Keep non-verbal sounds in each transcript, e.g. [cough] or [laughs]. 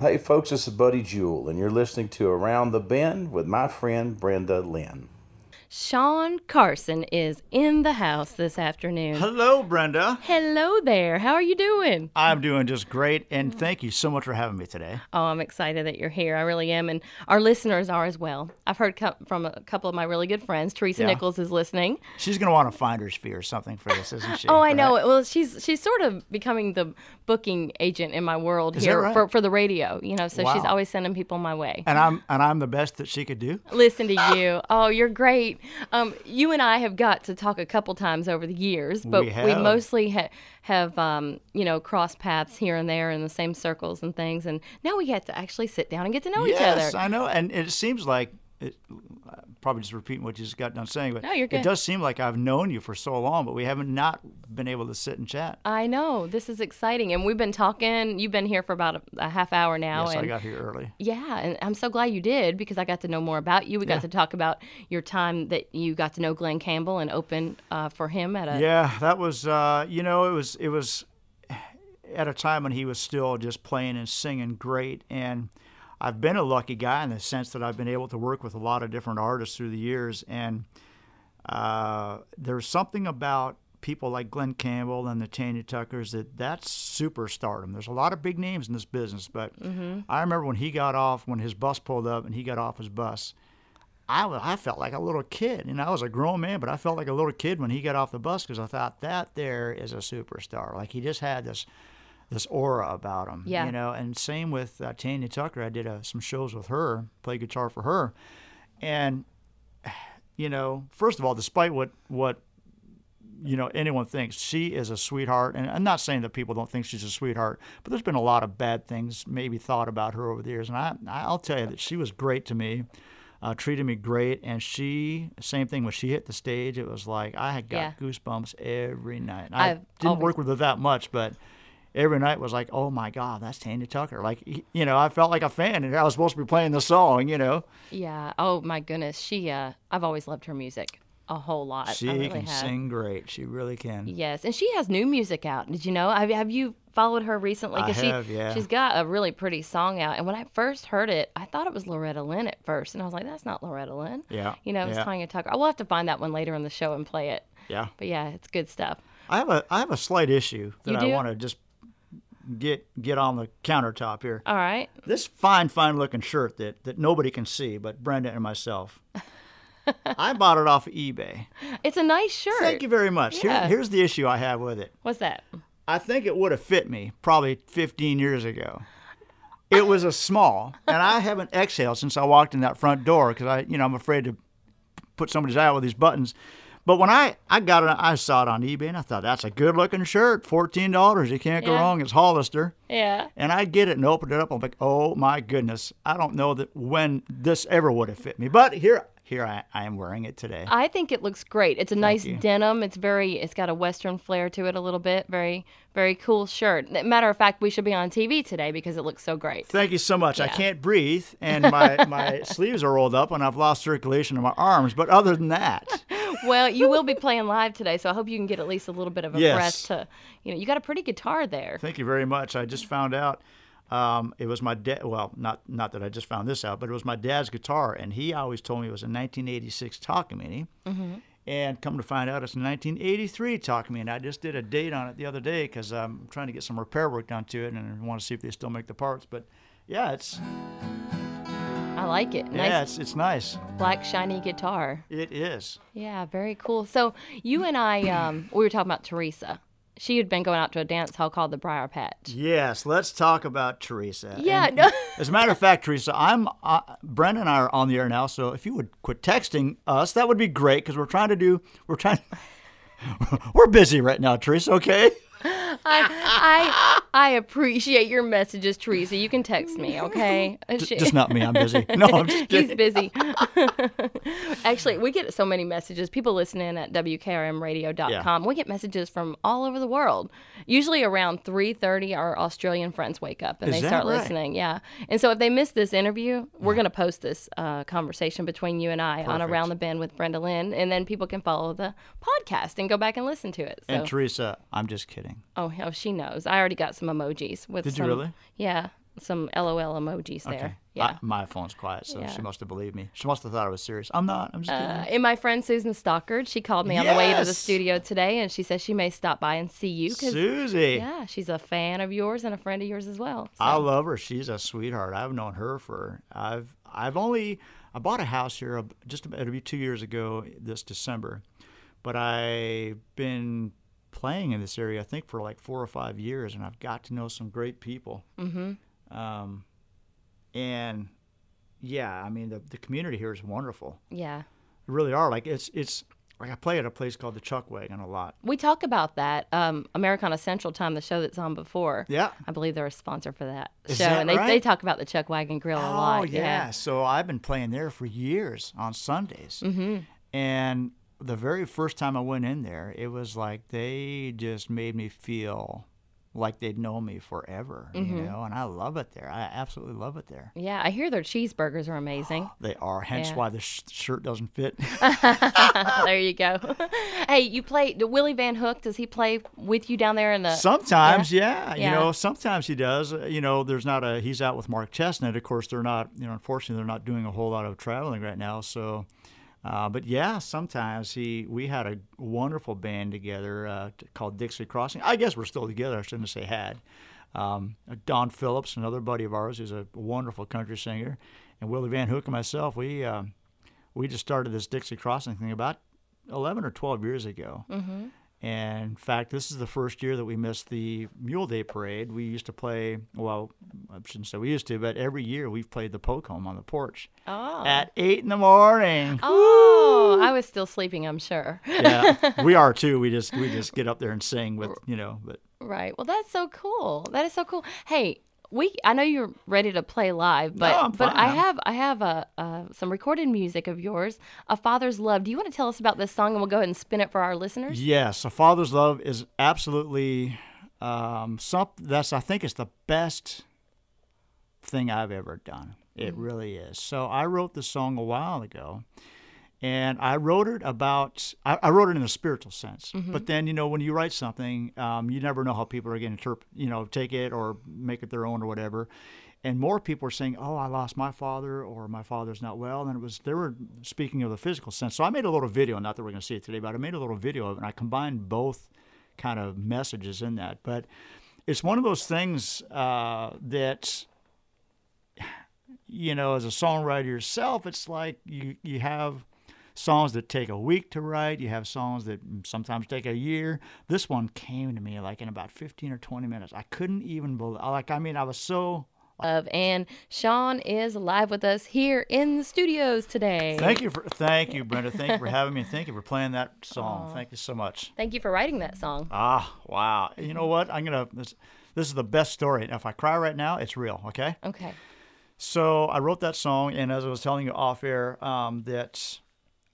Hey folks, this is Buddy Jewell, and you're listening to Around the Bend with my friend Brenda Lynn. Sean Carson is in the house this afternoon. Hello, Brenda. Hello there. How are you doing? I'm doing just great, and thank you so much for having me today. Oh, I'm excited that you're here. I really am, and our listeners are as well. I've heard co- from a couple of my really good friends. Teresa Yeah. Nichols is listening. She's going to want a finder's fee or something for this, isn't she? [laughs] Oh, I know. Well, she's she's sort of becoming the booking agent in my world Is here right? for, for the radio. You know, so she's always sending people my way. And I'm and I'm the best that she could do. Listen to you. Oh, you're great. Um, you and I have got to talk a couple times over the years, but We have. mostly ha- have um, you know crossed paths here and there in the same circles and things. And now we get to actually sit down and get to know each other. yes. I know, and it seems like. It, probably just repeating what you just got done saying, but No, it does seem like I've known you for so long, but we haven't not been able to sit and chat. I know this is exciting, and we've been talking. You've been here for about a, a half hour now, yes, and I got here early. Yeah, and I'm so glad you did because I got to know more about you. We got Yeah. to talk about your time that you got to know Glen Campbell and open uh, for him at a. Yeah, that was uh, you know it was it was at a time when he was still just playing and singing great and I've been a lucky guy in the sense that I've been able to work with a lot of different artists through the years and uh, there's something about people like Glen Campbell and the Tanya Tuckers that that's superstardom. There's a lot of big names in this business, but I remember when he got off when his bus pulled up and he got off his bus. I, I felt like a little kid. You know, I was a grown man, but I felt like a little kid when he got off the bus because I thought that there is a superstar. Like he just had this this aura about him. Yeah. You know, and same with uh, Tanya Tucker. I did uh, some shows with her, played guitar for her, and [sighs] you know, first of all, despite what what you know anyone thinks she is a sweetheart and i'm not saying that people don't think she's a sweetheart but there's been a lot of bad things maybe thought about her over the years and I, i'll tell you that she was great to me uh, treated me great and she same thing when she hit the stage it was like i had got Yeah. goosebumps every night i I've didn't always- work with her that much but every night was like oh my god that's tanya tucker like you know i felt like a fan and i was supposed to be playing the song you know Yeah. Oh my goodness. She. Uh, I've always loved her music a whole lot. she really can have. sing great she really can Yes, and she has new music out. Did you know? Have, have you followed her recently? I she, have, yeah. She's got a really pretty song out. And when I first heard it, I thought it was Loretta Lynn at first, and I was like, "That's not Loretta Lynn." Yeah, You know, it's yeah. Tanya Tucker. I will have to find that one later in the show and play it. yeah But yeah, it's good stuff. I have a I have a slight issue that I want to just get get on the countertop here. All right. This fine fine looking shirt that that nobody can see but Brenda and myself. [laughs] I bought it off of eBay. It's a nice shirt. Thank you very much. Here- here's the issue I have with it. What's that? I think it would have fit me probably 15 years ago. It was a small, and I haven't exhaled since I walked in that front door because I, you know, I'm afraid to put somebody's eye out with these buttons. But when I, I got it, I saw it on eBay and I thought that's a good looking shirt, fourteen dollars. You can't go Yeah. wrong. It's Hollister. Yeah. And I get it and opened it up. I'm like, oh my goodness, I don't know that when this ever would have fit me. But here, here I, I am wearing it today. I think it looks great. It's a nice you. denim. It's very. It's got a western flair to it a little bit. Very, very cool shirt. Matter of fact, we should be on TV today because it looks so great. Thank you so much. I can't breathe, and [laughs] my, my sleeves are rolled up, and I've lost circulation in my arms. But other than that, [laughs] Well, you will be playing live today, so I hope you can get at least a little bit of a Yes. breath to. You know, you got a pretty guitar there. thank you very much. I just found out um, it was my dad. Well, not not that I just found this out, but it was my dad's guitar, and he always told me it was a 1986 Takamine. Mm-hmm. And come to find out, it's a 1983 Takamine. I just did a date on it the other day because I'm trying to get some repair work done to it, and I want to see if they still make the parts. But yeah, it's I like it. Nice yeah, it's it's nice. black shiny guitar. It is. Yeah, very cool. So you and I, um, we were talking about Teresa. She had been going out to a dance hall called the Briar Patch. Yes, let's talk about Teresa. Yeah, And no. [laughs] as a matter of fact, Teresa, I'm uh, Brenda and I are on the air now. So if you would quit texting us, that would be great because we're trying to do. We're trying. [laughs] we're busy right now, Teresa. Okay. I, I, I appreciate your messages, Teresa. You can text me, okay? [laughs] She- Just not me. I'm busy. [laughs] No, I'm just He's busy. [laughs] Actually, we get so many messages. People listening at WKRMradio.com. We get messages from all over the world. Usually around 3.30, our Australian friends wake up and Is they start right? listening. Yeah. And so if they miss this interview, we're going to post this uh, conversation between you and I on Around the Bend with Brenda Lynn. And then people can follow the podcast and go back and listen to it. So, And Teresa, I'm just kidding. oh, oh, she knows. I already got some emojis. With Did you some- really? Yeah. some LOL emojis there. Okay. Yeah. I- my phone's quiet, so Yeah. she must have believed me. She must have thought I was serious. I'm not. I'm just kidding. Uh, and my friend Susan Stockard, she called me on the way to the studio today, and she says she may stop by and see you because Susie. yeah, she's a fan of yours and a friend of yours as well. So. I love her. She's a sweetheart. I've known her for I've I've only I bought a house here just about, it'll be two years ago this December, but I've been playing in this area I think for like four or five years, and I've got to know some great people. Mm-hmm. Um, and yeah, I mean the the community here is wonderful. yeah. They really are. Like it's it's like I play at a place called the Chuck Wagon a lot. We talk about that. Um, Americana Central Time, the show that's on before. Yeah. I believe they're a sponsor for that Is show, that and they, they talk about the Chuck Wagon Grill a lot. Oh lot. yeah. So I've been playing there for years on Sundays, mm-hmm. and the very first time I went in there, it was like they just made me feel like they'd known me forever, Mm-hmm. you know. And I love it there. I absolutely love it there. Yeah, I hear their cheeseburgers are amazing. [gasps] They are, hence Yeah. why the sh- shirt doesn't fit. [laughs] there you go. [laughs] hey, you play the Willie Van Hook. Does he play with you down there in the? Sometimes, yeah. Yeah. You know, sometimes he does. Uh, You know, there's not a. He's out with Mark Chesnutt. Of course, they're not. You know, unfortunately, they're not doing a whole lot of traveling right now. So, uh, but yeah, sometimes he. We had a wonderful band together uh, called Dixie Crossing. I guess we're still together. I shouldn't say had. Um, Don Phillips, another buddy of ours, who's a wonderful country singer, and Willie Van Hook and myself. We um, we just started this Dixie Crossing thing about eleven or twelve years ago. Mm-hmm. And in fact, this is the first year that we missed the Mule Day Parade. We used to play, well, I shouldn't say we used to, but every year we've played the poke home on the porch Oh. at 8 in the morning. Oh, I was still sleeping. I'm sure. yeah, we are too. We just we just get up there and sing with, you know, but Right. Well, that's so cool. That is so cool. Hey, we I know you're ready to play live, but I'm but. I have I have a uh, some recorded music of yours, "A Father's Love." Do you want to tell us about this song, and we'll go ahead and spin it for our listeners? yes, a father's love is absolutely um, some. That's I think it's the best thing I've ever done. It really is. So I wrote the song a while ago, and I wrote it about. I, I wrote it in a spiritual sense. But then you know when you write something, um, you never know how people are going to interpret, you know, take it or make it their own or whatever. And more people were saying, "Oh, I lost my father," or "My father's not well." And it was they were speaking of the physical sense. So I made a little video. Not that we're going to see it today, but I made a little video of it, and I combined both kind of messages in that. But it's one of those things uh, that you know, as a songwriter yourself, it's like you you have songs that take a week to write. You have songs that sometimes take a year. This one came to me like in about 15 or 20 minutes. I couldn't even believe. Like, I mean, I was so. Of and Sean is live with us here in the studios today. Thank you for thank you, Brenda. Thank you for having me. Thank you for playing that song. Thank you so much. Thank you for writing that song. Ah, wow. You know what? I'm gonna. This, this is the best story. If I cry right now, it's real. Okay. Okay. So I wrote that song, and as I was telling you off air, um, that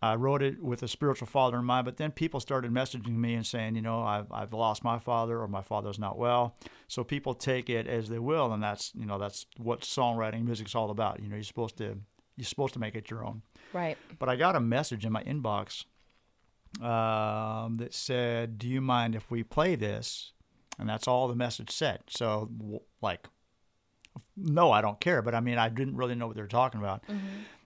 I wrote it with a spiritual father in mind. But then people started messaging me and saying, you know, I've, I've lost my father, or my father's not well. So people take it as they will, and that's you know that's what songwriting music's all about. You know, you're supposed to you're supposed to make it your own. Right. But I got a message in my inbox um, that said, "Do you mind if we play this?" And that's all the message said. So, w- like, no, I don't care. But I mean, I didn't really know what they were talking about.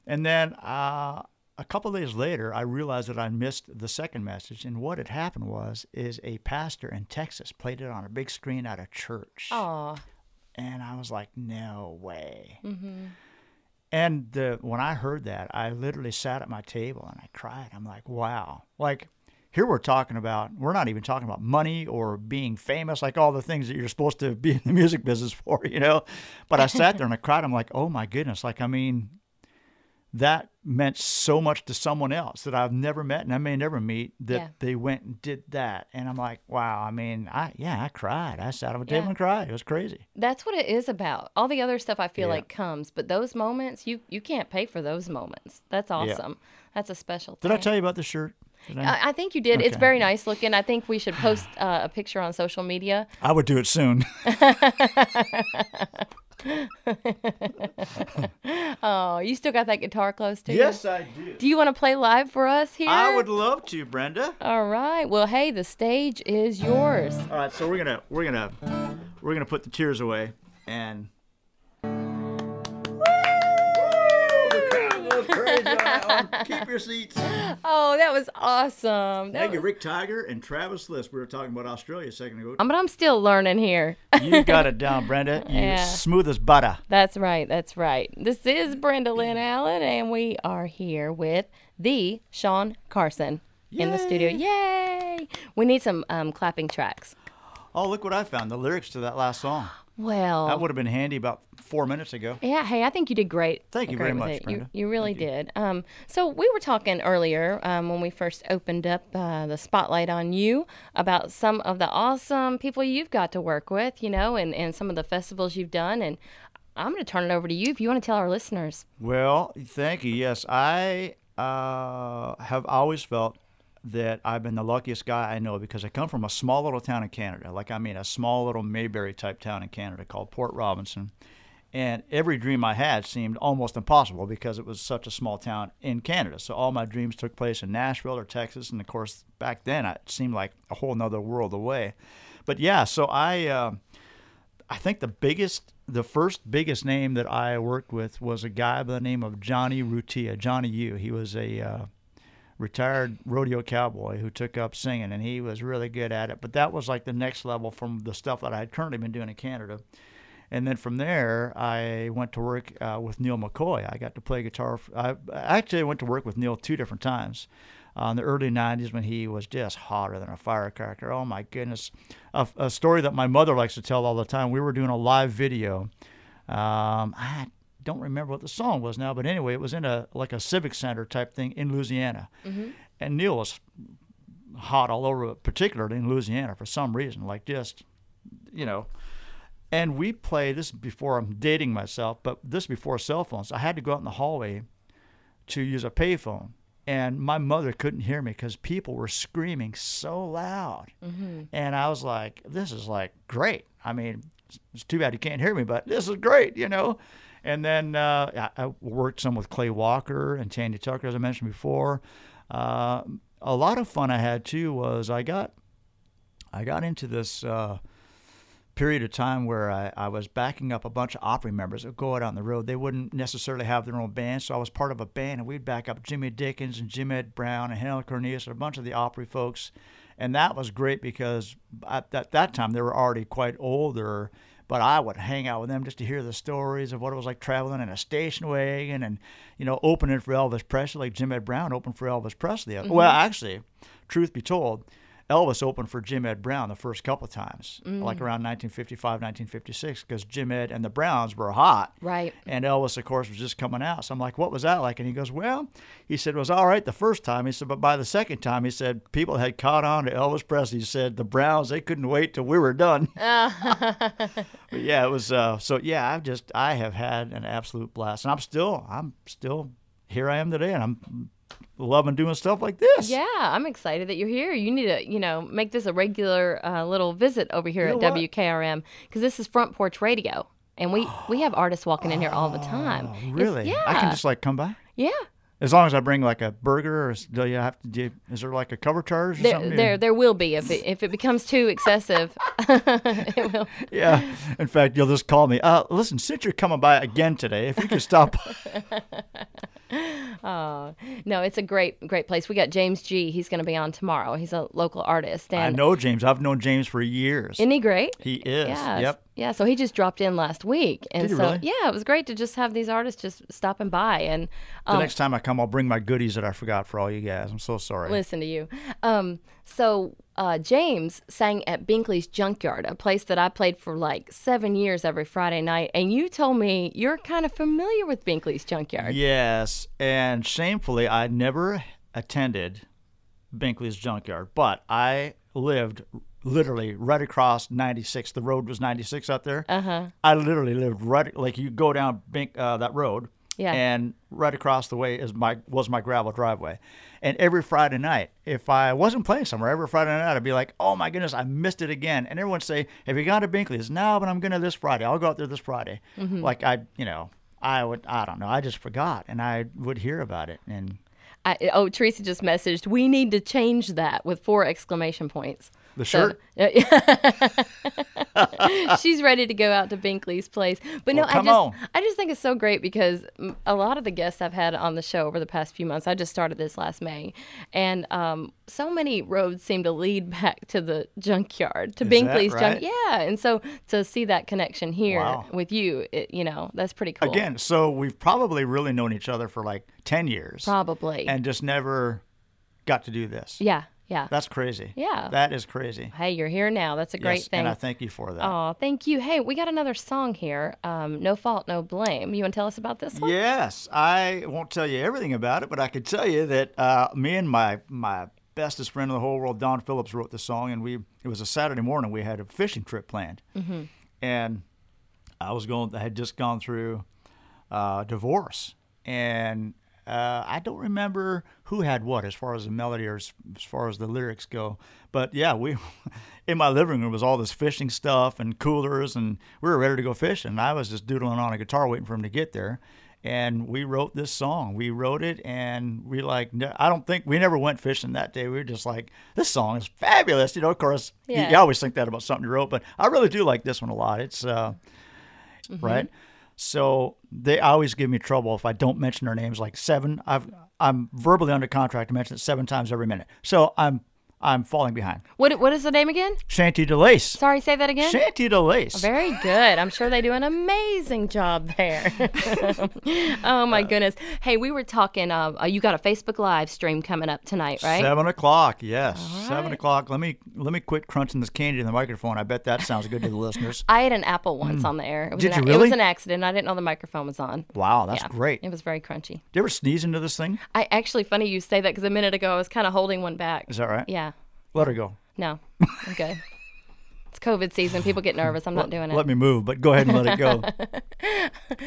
And then uh, a couple of days later, I realized that I missed the second message. And what had happened was, is a pastor in Texas played it on a big screen at a church. Aw. And I was like, no way. Mm-hmm. And the, when I heard that, I literally sat at my table and I cried. I'm like, wow. Like, here we're talking about, we're not even talking about money or being famous, like all the things that you're supposed to be in the [laughs] music business for, you know? But I sat there and I cried. I'm like, oh my goodness. Like, I mean, that meant so much to someone else that I've never met and I may never meet that Yeah. they went and did that. And I'm like, wow. I mean, I, yeah, I cried. I sat at my table Yeah. and cried. It was crazy. That's what it is about. All the other stuff I feel Yeah. like comes, but those moments you you can't pay for those moments. That's awesome. That's a special Did. I tell you about the shirt? I? I, think you did. It's very nice looking. I think we should post uh, a picture on social media. I would do it soon. [laughs] [laughs] [laughs] Oh, you still got that guitar close to you? yes, I do. Do you want to play live for us here? I would love to, Brenda. All right. Well, hey, the stage is yours. All right, so we're gonna we're gonna we're gonna put the tears away and on. [laughs] Keep your seats. Oh, that was awesome. That Thank you, Rick Tiger and Travis List. We were talking about Australia a second ago. Um, but I'm still learning here. You got it down, Brenda. [laughs] You Yeah. smooth as butter. That's right. That's right. This is Brenda Lynn Allen, and we are here with the Sean Carson in the studio. Yay! We need some um, clapping tracks. Oh, look what I found. The lyrics to that last song. Well, That would have been handy about four minutes ago. Yeah, hey, I think you did great. Thank you very much. Brenda. You, you really did. Um, so we were talking earlier um, when we first opened up uh, the spotlight on you about some of the awesome people you've got to work with, you know, and, and some of the festivals you've done. And I'm going to turn it over to you if you want to tell our listeners. Well, thank you. Yes, I uh, have always felt that I've been the luckiest guy I know because I come from a small little town in Canada. Like, I mean, a small little Mayberry type town in Canada called Port Robinson. And every dream I had seemed almost impossible because it was such a small town in Canada. So all my dreams took place in Nashville or Texas. And of course, back then it seemed like a whole nother world away. But yeah, so I. Uh, I think the biggest, the first biggest name that I worked with was a guy by the name of Johnny Rutia, Johnny U. He was a uh, retired rodeo cowboy who took up singing, and he was really good at it. But that was like the next level from the stuff that I had currently been doing in Canada. And then from there, I went to work uh, with Neal McCoy. I got to play guitar. I actually went to work with Neal two different times. Uh, in the early 90s, when he was just hotter than a firecracker. Oh my goodness. A, a story that my mother likes to tell all the time. We were doing a live video. Um, I don't remember what the song was now, but anyway, it was in a like a civic center type thing in Louisiana. Mm-hmm. And Neal was hot all over, particularly in Louisiana for some reason, like just, you know. And we played this before I'm dating myself, but this before cell phones. I had to go out in the hallway to use a payphone, and my mother couldn't hear me because people were screaming so loud. Mm-hmm. And I was like, "This is like great. I mean, it's- it's too bad you can't hear me, but this is great, you know." And then uh, I, worked some with Clay Walker and Tanya Tucker, as I mentioned before. Uh, a lot of fun I had too was I got I got into this uh, period of time where I, I was backing up a bunch of Opry members that would go out on the road. They wouldn't necessarily have their own band, so I was part of a band, and we'd back up Jimmy Dickens and Jim Ed Brown and Helen Cornelius and a bunch of the Opry folks. And that was great because at that, that time they were already quite older, but I would hang out with them just to hear the stories of what it was like traveling in a station wagon and, you know, opening for Elvis Presley, like Jim Ed Brown opened for Elvis Presley. Well, mm-hmm. actually, truth be told, Elvis opened for Jim Ed Brown the first couple of times, like around 1955, 1956, because Jim Ed and the Browns were hot. Right. And Elvis, of course, was just coming out. So I'm like, what was that like? And he goes, well, he said, it was all right the first time. He said, but by the second time, he said, people had caught on to Elvis Presley. He said, the Browns, they couldn't wait till we were done. [laughs] [laughs] but yeah, it was, uh, so yeah, I've just, I have had an absolute blast. And I'm still, I'm still, here I am today, and I'm loving doing stuff like this. Yeah, I'm excited that you're here. You need to, you know, make this a regular uh, little visit over here You at what? WKRM because this is Front Porch Radio, and we we have artists walking in here all the time. Oh, It's- really? yeah. I can just like come by? yeah. As long as I bring like a burger, or do you have to? Do, is there like a cover charge or There, something? there, there will be if it if it becomes too excessive. [laughs] it will. Yeah. In fact, you'll just call me. Uh, listen, since you're coming by again today, if you could stop. [laughs] Oh [laughs] no, it's a great great place. We got James G. He's going to be on tomorrow. He's a local artist, I know James. I've known James for years. isn't he great? he is. Yeah. Yep. Yeah. So he just dropped in last week, and Did so really? yeah, it was great to just have these artists just stopping by and The um, next time I come, I'll bring my goodies that I forgot for all you guys. I'm so sorry. listen to you. Um, so uh, James sang at Binkley's Junkyard, a place that I played for like seven years every Friday night, and you told me you're kind of familiar with Binkley's Junkyard. Yes, and shamefully, I never attended Binkley's Junkyard, but I lived literally right across 96. The road was 96 out there. Uh huh. I literally lived right like you go down Bink, uh, that road, Yeah. and right across the way is my was my gravel driveway. And every Friday night, if I wasn't playing somewhere, every Friday night I'd be like, "Oh my goodness, I missed it again!" And everyone would say, "Have you gone to Binkley's?" No, but I'm gonna this Friday. I'll go out there this Friday. Mm-hmm. Like I, you know, I would, I don't know, I just forgot, and I would hear about it, and I, oh, Teresa just messaged. We need to change that with four exclamation points. The So- shirt? [laughs] She's ready to go out to Binkley's place. But no, Well, I just on. I just think it's so great because a lot of the guests I've had on the show over the past few months, I just started this last May, and um, so many roads seem to lead [laughs] back to the junkyard, to Is Binkley's right? junk. Yeah, and so to see that connection here Wow. with you, it, you know, that's pretty cool. Again, so we've probably really known each other for like 10 years probably. and just never got to do this. yeah, yeah. That's crazy. Yeah. That is crazy. hey, you're here now. That's a great yes, thing. And I thank you for that. Oh, thank you. Hey, we got another song here. Um, no fault, no blame. You want to tell us about this one? Yes, I won't tell you everything about it, but I can tell you that uh, me and my my bestest friend in the whole world, Don Phillips, wrote this song, and we it was a Saturday morning. We had a fishing trip planned, Mm-hmm. and I was going. I had just gone through uh, divorce, and uh, I don't remember who had what as far as the melody or as, as far as the lyrics go. But yeah, we [laughs] in my living room was all this fishing stuff and coolers, and we were ready to go fishing. And I was just doodling on a guitar, waiting for him to get there. And we wrote this song. We wrote it, and we like I don't think we never went fishing that day. We were just like, "This song is fabulous." You know, of course, you- you, always think that about something you wrote, but I really do like this one a lot. It's uh, right? So they always give me trouble if I don't mention their names like seven. I've I'm verbally under contract to mention it seven times every minute. So I'm I'm falling behind. What What is the name again? Shanty DeLace. Sorry, say that again. Shanty DeLace. Very good. I'm sure they do an amazing job there. [laughs] oh my goodness. Hey, we were talking. Uh, uh, you got a Facebook Live stream coming up tonight, right? Seven o'clock, yes. Seven o'clock. Let me let me quit crunching this candy in the microphone. I bet that sounds good to the listeners. [laughs] I ate an apple once on the air. It was Mm. Did an, you It was an accident. I didn't know the microphone was on. Wow, that's Yeah, great. It was very crunchy. Did you ever sneeze into this thing? I actually funny you say that because a minute ago I was kind of holding one back. Is that right? Yeah. Let her go. No. I'm good. it's COVID season. People get nervous. I'm not doing it. Let me move, but go ahead and let it go.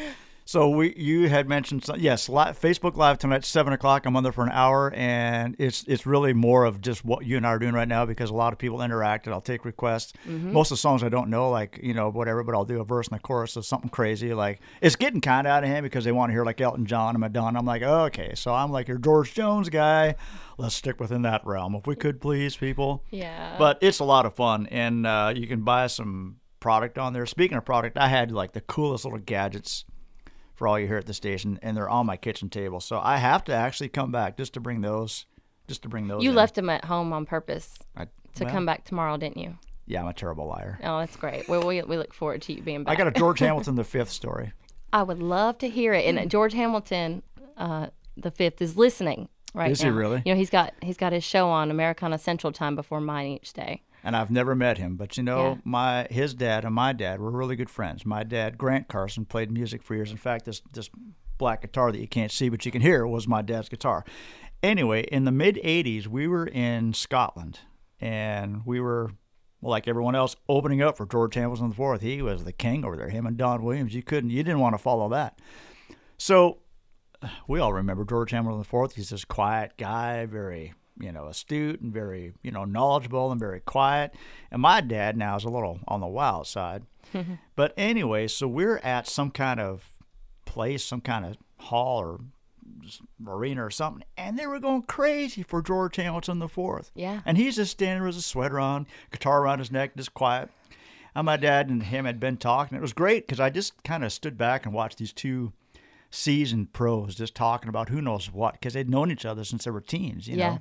[laughs] so we, you had mentioned, some, yes, live, Facebook Live tonight, seven o'clock. I'm on there for an hour, and it's it's really more of just what you and I are doing right now because a lot of people interact, and I'll take requests. Most of the songs I don't know, like you know whatever, but I'll do a verse and a chorus of something crazy. Like it's getting kind of out of hand because they want to hear like Elton John and Madonna. I'm like, okay, so I'm like your George Jones guy. Let's stick within that realm, if we could, please, people. Yeah. But it's a lot of fun, and uh, you can buy some product on there. Speaking of product, I had like the coolest little gadgets for all you here at the station, and they're on my kitchen table. So I have to actually come back just to bring those, just to bring those. you in. left them at home on purpose I, to well, come back tomorrow, didn't you? Yeah, I'm a terrible liar. Oh, that's great. Well, we, we look forward to you being back. I got a George [laughs] Hamilton the fifth story. I would love to hear it. And George Hamilton, uh, the fifth, is listening right Is he really? You know, he's got he's got his show on Americana Central Time before mine each day. And I've never met him. But you know, Yeah. my his dad and my dad were really good friends. My dad, Grant Carson, played music for years. In fact, this this black guitar that you can't see but you can hear was my dad's guitar. Anyway, in the mid '80s, we were in Scotland, and we were. well, Like everyone else, opening up for George Hamilton IV, he was the king over there. Him and Don Williams, you couldn't, you didn't want to follow that. So we all remember George Hamilton IV. He's this quiet guy, very, you know, astute and very, you know, knowledgeable and very quiet. And my dad now is a little on the wild side. [laughs] but anyway, so we're at some kind of place, some kind of hall or arena or something, and they were going crazy for George Hamilton the Fourth. Yeah. And he's just standing with his sweater on, guitar around his neck, just quiet. And my dad and him had been talking. It was great because I just kind of stood back and watched these two seasoned pros just talking about who knows what because they'd known each other since they were teens, you Yeah. know.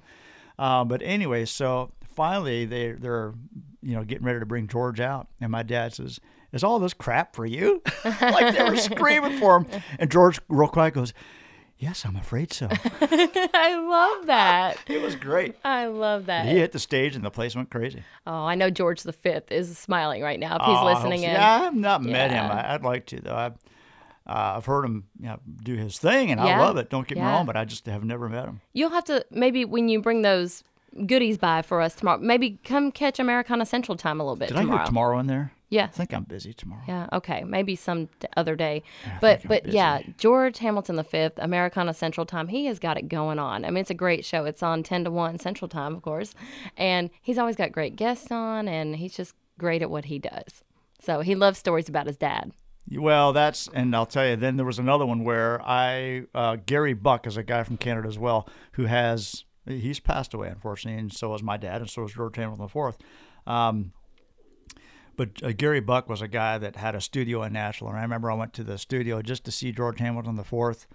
Uh, but anyway, so finally they they're you know getting ready to bring George out, and my dad says, "Is all this crap for you?" [laughs] like they were screaming for him, and George real quiet goes, "Yes, I'm afraid so." [laughs] I love that. [laughs] it was great. I love that. He hit the stage and the place went crazy. Oh, I know George the Fifth is smiling right now if he's Oh, listening in. Yeah, I've not met him. I, I'd like to though. I've, uh, I've heard him you know, do his thing, and I love it. Don't get me wrong, but I just have never met him. You'll have to maybe when you bring those goodies by for us tomorrow, maybe come catch Americana Central Time a little bit Did I tomorrow. hear tomorrow in there? Yeah. I think I'm busy tomorrow. Yeah. Okay. Maybe some other day. but think I'm but yeah. George Hamilton V, Americana Central Time. He has got it going on. I mean, it's a great show. It's on ten to one Central Time, of course, and he's always got great guests on, and he's just great at what he does. So he loves stories about his dad. Well, that's and I'll tell you. Then there was another one where I uh, Gary Buck is a guy from Canada as well who has he's passed away unfortunately, and so is my dad, and so is George Hamilton IV. Um, but uh, Gary Buck was a guy that had a studio in Nashville, and I remember I went to the studio just to see George Hamilton the fourth,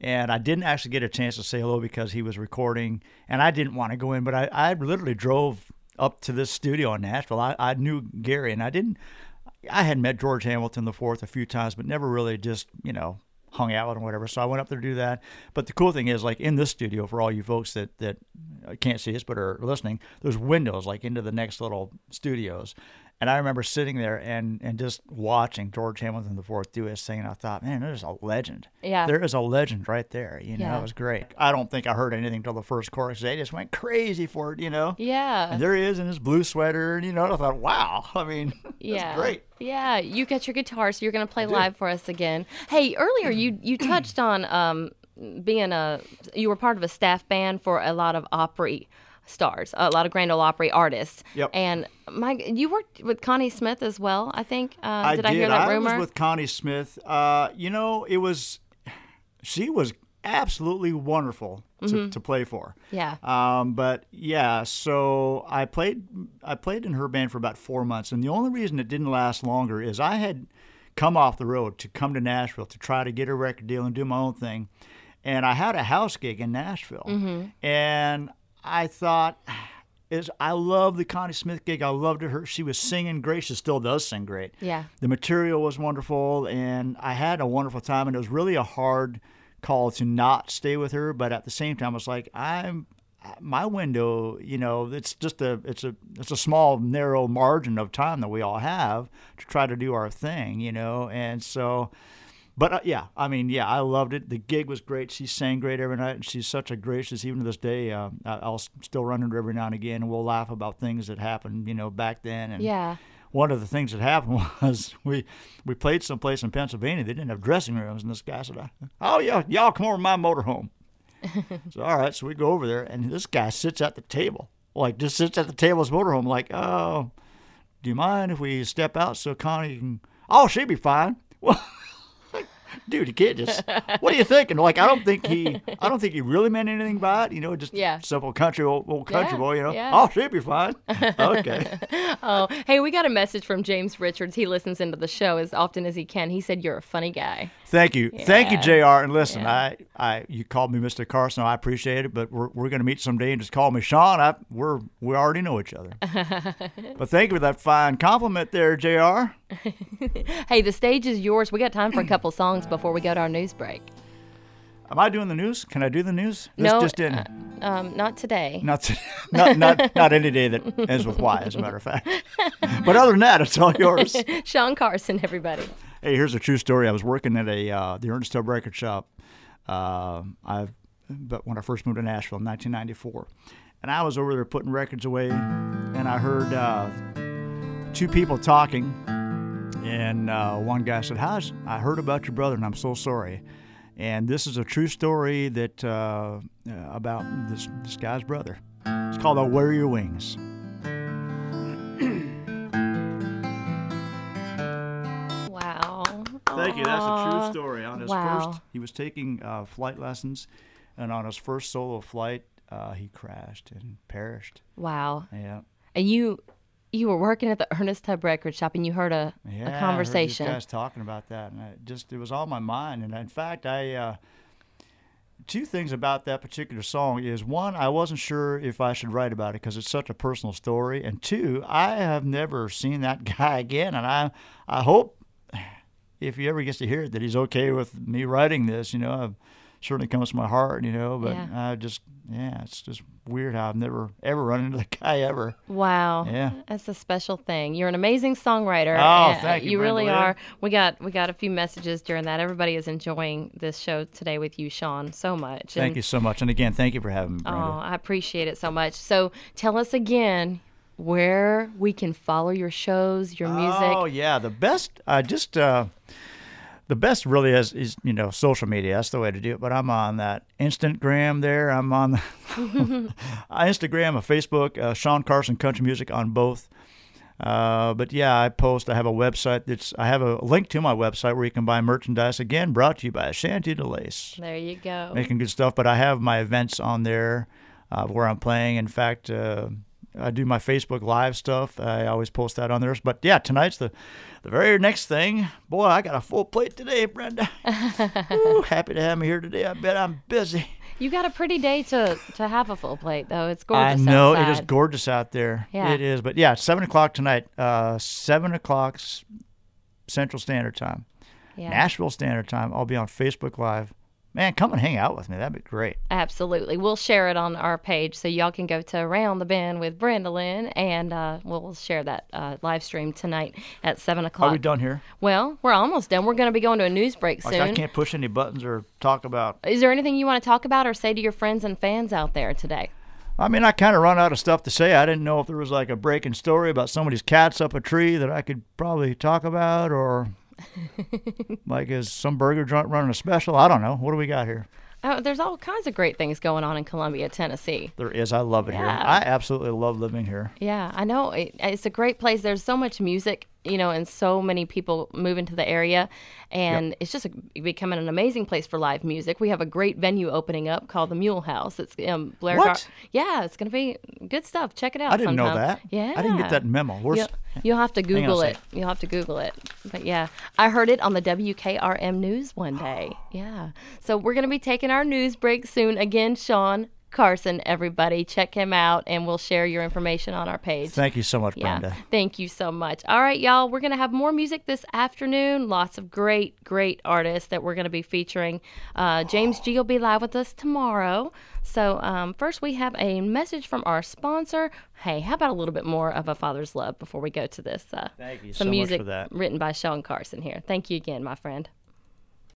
and I didn't actually get a chance to say hello because he was recording, and I didn't want to go in, but I, I literally drove up to this studio in Nashville. I, I knew Gary, and I didn't. I had met George Hamilton fourth a few times, but never really just you know hung out with him or whatever. So I went up there to do that. But the cool thing is, like in this studio, for all you folks that that uh, can't see us but are listening, there's windows like into the next little studios. And I remember sitting there and, and just watching George Hamilton the fourth do his thing, and I thought, man, there's a legend. Yeah. There is a legend right there. You know, Yeah. it was great. I don't think I heard anything till the first chorus. They just went crazy for it, you know. Yeah. And there he is in his blue sweater, and you know, I thought, wow. [laughs] I mean, yeah. great. Yeah, you got your guitar, so you're going to play live for us again. Hey, earlier you [clears throat] you touched on um, being a you were part of a staff band for a lot of Opry stars, a lot of Grand Ole Opry artists. Yep. And my, you worked with Connie Smith as well, I think. Uh, I did I hear that rumor? I was with Connie Smith. Uh, you know, it was she was absolutely wonderful to, Mm-hmm. to play for. yeah. Um, but yeah, so I played I played in her band for about four months, and the only reason it didn't last longer is I had come off the road to come to Nashville to try to get a record deal and do my own thing, and I had a house gig in Nashville, and I thought. Is I love the Connie Smith gig. I loved her. She was singing great. She still does sing great. Yeah. The material was wonderful, and I had a wonderful time. And it was really a hard call to not stay with her, but at the same time, it's like I'm my window. You know, it's just a it's a it's a small narrow margin of time that we all have to try to do our thing. You know, and so. But uh, yeah, I mean, yeah, I loved it. The gig was great. She sang great every night, and she's such a gracious. Even to this day, uh, I'll still run into her every now and again, and we'll laugh about things that happened, you know, back then. And Yeah. one of the things that [laughs] happened was we we played someplace in Pennsylvania. They didn't have dressing rooms, and this guy said, "Oh yeah, y'all come over to my motorhome." [laughs] so all right, so we go over there, and this guy sits at the table, like just sits at the table of his motorhome, like, "Oh, do you mind if we step out so Connie can?" Oh, she'd be fine. [laughs] Well. Dude, you can't just. What are you thinking? Like, I don't think he. I don't think he really meant anything by it. You know, just Yeah. simple country old, old country Yeah, boy. You know, yeah. oh, she'd be fine. Okay. [laughs] Oh, hey, we got a message from James Richards. He listens into the show as often as he can. He said you're a funny guy. Thank you, thank you, Jr. And listen, Yeah. I, I, you called me Mr. Carson. I appreciate it, but we're, we're going to meet someday and just call me Sean. I, we're we already know each other. [laughs] but thank you for that fine compliment there, Jr. [laughs] Hey, the stage is yours. We got time for a couple [clears throat] songs before we go to our news break. Am I doing the news? Can I do the news? This no, just in. uh, um, not today. [laughs] not, to, not not not any day that ends with Y, as a matter of fact. but other than that, it's all yours. Sean Carson, everybody. Hey, here's a true story. I was working at a uh, the Ernest Tubb record shop. Uh, I, but when I first moved to Nashville in 1994, and I was over there putting records away, and I heard uh, two people talking, and uh, one guy said, "How's I heard about your brother, and I'm so sorry." And this is a true story that uh, about this this guy's brother. It's called "I'll Wear Your Wings." Thank you. That's a true story. On his Wow. first, he was taking uh, flight lessons, and on his first solo flight, uh, he crashed and perished. Wow. Yeah, And you you were working at the Ernest Tubb record shop and you heard a, yeah. a I heard conversation. these guys talking about that, and I just it was on my mind. And in fact, I uh, two things about that particular song is one, I wasn't sure if I should write about it because it's such a personal story, and two, I have never seen that [laughs] guy again, and I I hope if he ever gets to hear it that he's okay with me writing this. You know, it certainly comes to my heart. You know, but Yeah. I just yeah, it's just weird how I've never ever run into the [laughs] guy ever. Wow. Yeah. That's a special thing. You're an amazing songwriter. Oh, thank you, You really Lynn. are. We got we got a few messages during that. Everybody is enjoying this show today with you, Sean, so much. Thank And- you so much, and again, thank you for having me, Brenda. Oh, I appreciate it so much. So tell us again where we can follow your shows, your music. Oh yeah, the best. I just uh, the best really is is you know social media. That's the way to do it. But I'm on that Instagram there. I'm on the [laughs] [laughs] Instagram, a Facebook, uh, Sean Carson Country Music on both. Uh, but yeah, I post. I have a website that's. I have a link to my website where you can buy merchandise. Again, brought to you by Shanty DeLace There you go. making good stuff. But I have my events on there uh, where I'm playing. In fact, uh, I do my Facebook Live stuff. I always post that on there. But yeah, tonight's the the very next thing. Boy, I got a full plate today, Brenda. [laughs] Ooh, happy to have me here today. I bet I'm busy. You got a pretty day to to have a full plate though. It's gorgeous. I know it is gorgeous out there. Yeah. It is. But yeah, seven o'clock tonight. Uh, seven o'clock Central Standard Time, Yeah. Nashville Standard Time. I'll be on Facebook Live. Man, come and hang out with me. That'd be great. Absolutely. We'll share it on our page so y'all can go to Around the Bend with Brenda Lynn and uh, we'll share that uh, live stream tonight at 7 o'clock. Are we done here? Well, we're almost done. We're going to be going to a news break Like soon. I can't push any buttons or talk about. Is there anything you want to talk about or say to your friends and fans out there today? I mean, I kind of run out of stuff to say. I didn't know if there was like a breaking story about somebody's cats up a tree that I could probably talk about, or [laughs] like is some burger joint running a special? I don't know. What do we got here? Oh, there's all kinds of great things going on in Columbia, Tennessee. There is. I love it here. I absolutely love living here. Yeah, I know. It, it's a great place. There's so much music, you know, and so many people move into the area. And it's just a, becoming an amazing place for live music. We have a great venue opening up called the Mule House. It's um, Blair. What? Gar- yeah, it's going to be good stuff. Check it out. I didn't know that. Yeah. I didn't get that memo. Where's You'll, you'll have to Google it. You'll have to Google it. But yeah, I heard it on the WKRM news one day. [gasps] Yeah. So we're going to be taking our news break soon. Again, Sean Carson, everybody, check him out and we'll share your information on our page. Thank you so much, Yeah. Brenda. Thank you so much. All right, y'all. We're going to have more music this afternoon. Lots of great, great artists that we're going to be featuring. Uh, James G will be live with us tomorrow. So, um, first, we have a message from our sponsor. Hey, how about a little bit more of a father's love before we go to this? Uh, Thank you some so much music for that. written by Sean Carson here. Thank you again, my friend.